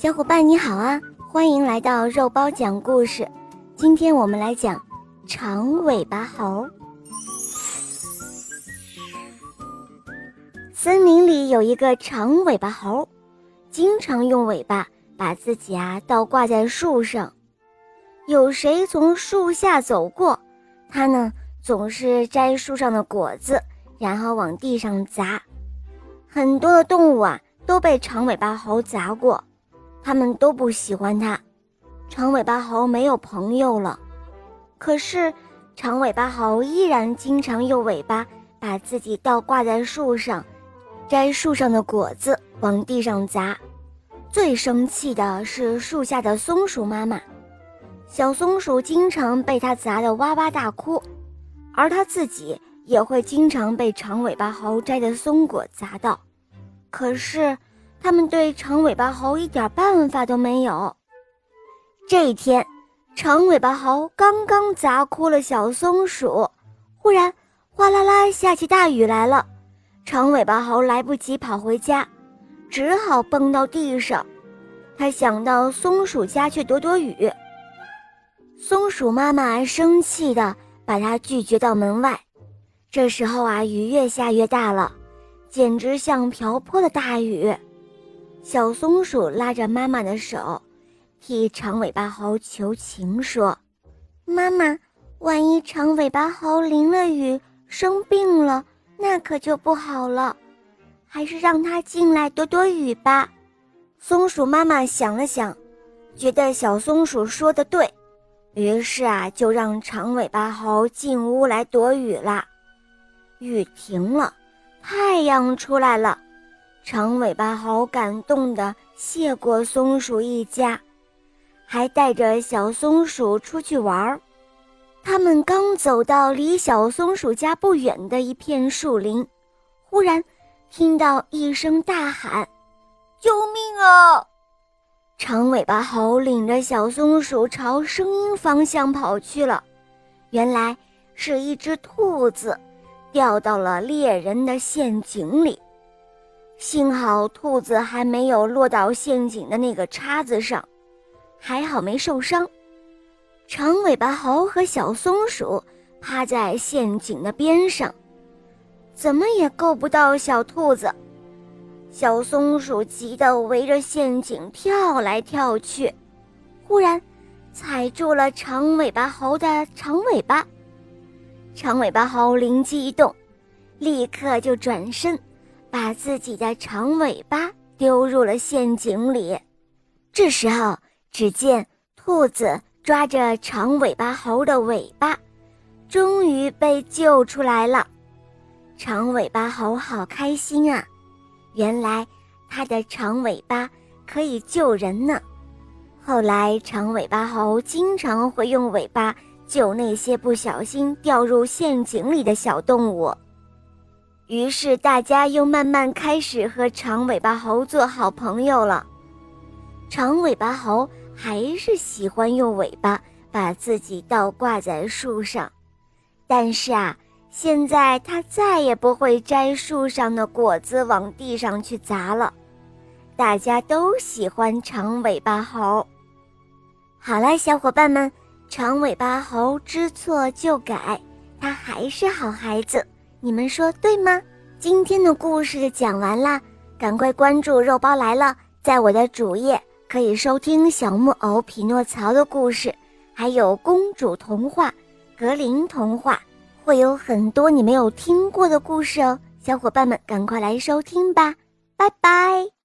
小伙伴你好啊，欢迎来到肉包讲故事。今天我们来讲长尾巴猴。森林里有一个长尾巴猴，经常用尾巴把自己啊倒挂在树上。有谁从树下走过，它呢总是摘树上的果子，然后往地上砸。很多的动物啊都被长尾巴猴砸过。他们都不喜欢它，长尾巴猴没有朋友了。可是，长尾巴猴依然经常用尾巴把自己倒挂在树上，摘树上的果子往地上砸。最生气的是树下的松鼠妈妈，小松鼠经常被它砸得哇哇大哭，而它自己也会经常被长尾巴猴摘的松果砸到。可是。他们对长尾巴猴一点办法都没有。这一天，长尾巴猴刚刚砸哭了小松鼠，忽然哗啦啦下起大雨来了。长尾巴猴来不及跑回家，只好蹦到地上。他想到松鼠家去躲躲雨。松鼠妈妈生气的把他拒绝到门外。这时候啊，雨越下越大了，简直像瓢泼的大雨。小松鼠拉着妈妈的手，替长尾巴猴求情说：“妈妈，万一长尾巴猴淋了雨生病了，那可就不好了。还是让它进来躲躲雨吧。”松鼠妈妈想了想，觉得小松鼠说的对，于是啊，就让长尾巴猴进屋来躲雨了。雨停了，太阳出来了。长尾巴猴感动地谢过松鼠一家，还带着小松鼠出去玩儿。他们刚走到离小松鼠家不远的一片树林，忽然听到一声大喊：“救命啊！”长尾巴猴领着小松鼠朝声音方向跑去了。原来是一只兔子掉到了猎人的陷阱里。幸好兔子还没有落到陷阱的那个叉子上，还好没受伤。长尾巴猴和小松鼠趴在陷阱的边上，怎么也够不到小兔子。小松鼠急得围着陷阱跳来跳去，忽然踩住了长尾巴猴的长尾巴。长尾巴猴灵机一动，立刻就转身。把自己的长尾巴丢入了陷阱里，这时候，只见兔子抓着长尾巴猴的尾巴，终于被救出来了。长尾巴猴好开心啊！原来它的长尾巴可以救人呢。后来，长尾巴猴经常会用尾巴救那些不小心掉入陷阱里的小动物。于是大家又慢慢开始和长尾巴猴做好朋友了。长尾巴猴还是喜欢用尾巴把自己倒挂在树上，但是啊，现在它再也不会摘树上的果子往地上去砸了。大家都喜欢长尾巴猴。好了，小伙伴们，长尾巴猴知错就改，它还是好孩子。你们说对吗？今天的故事讲完啦，赶快关注“肉包来了”！在我的主页可以收听小木偶匹诺曹的故事，还有公主童话、格林童话，会有很多你没有听过的故事哦。小伙伴们，赶快来收听吧！拜拜。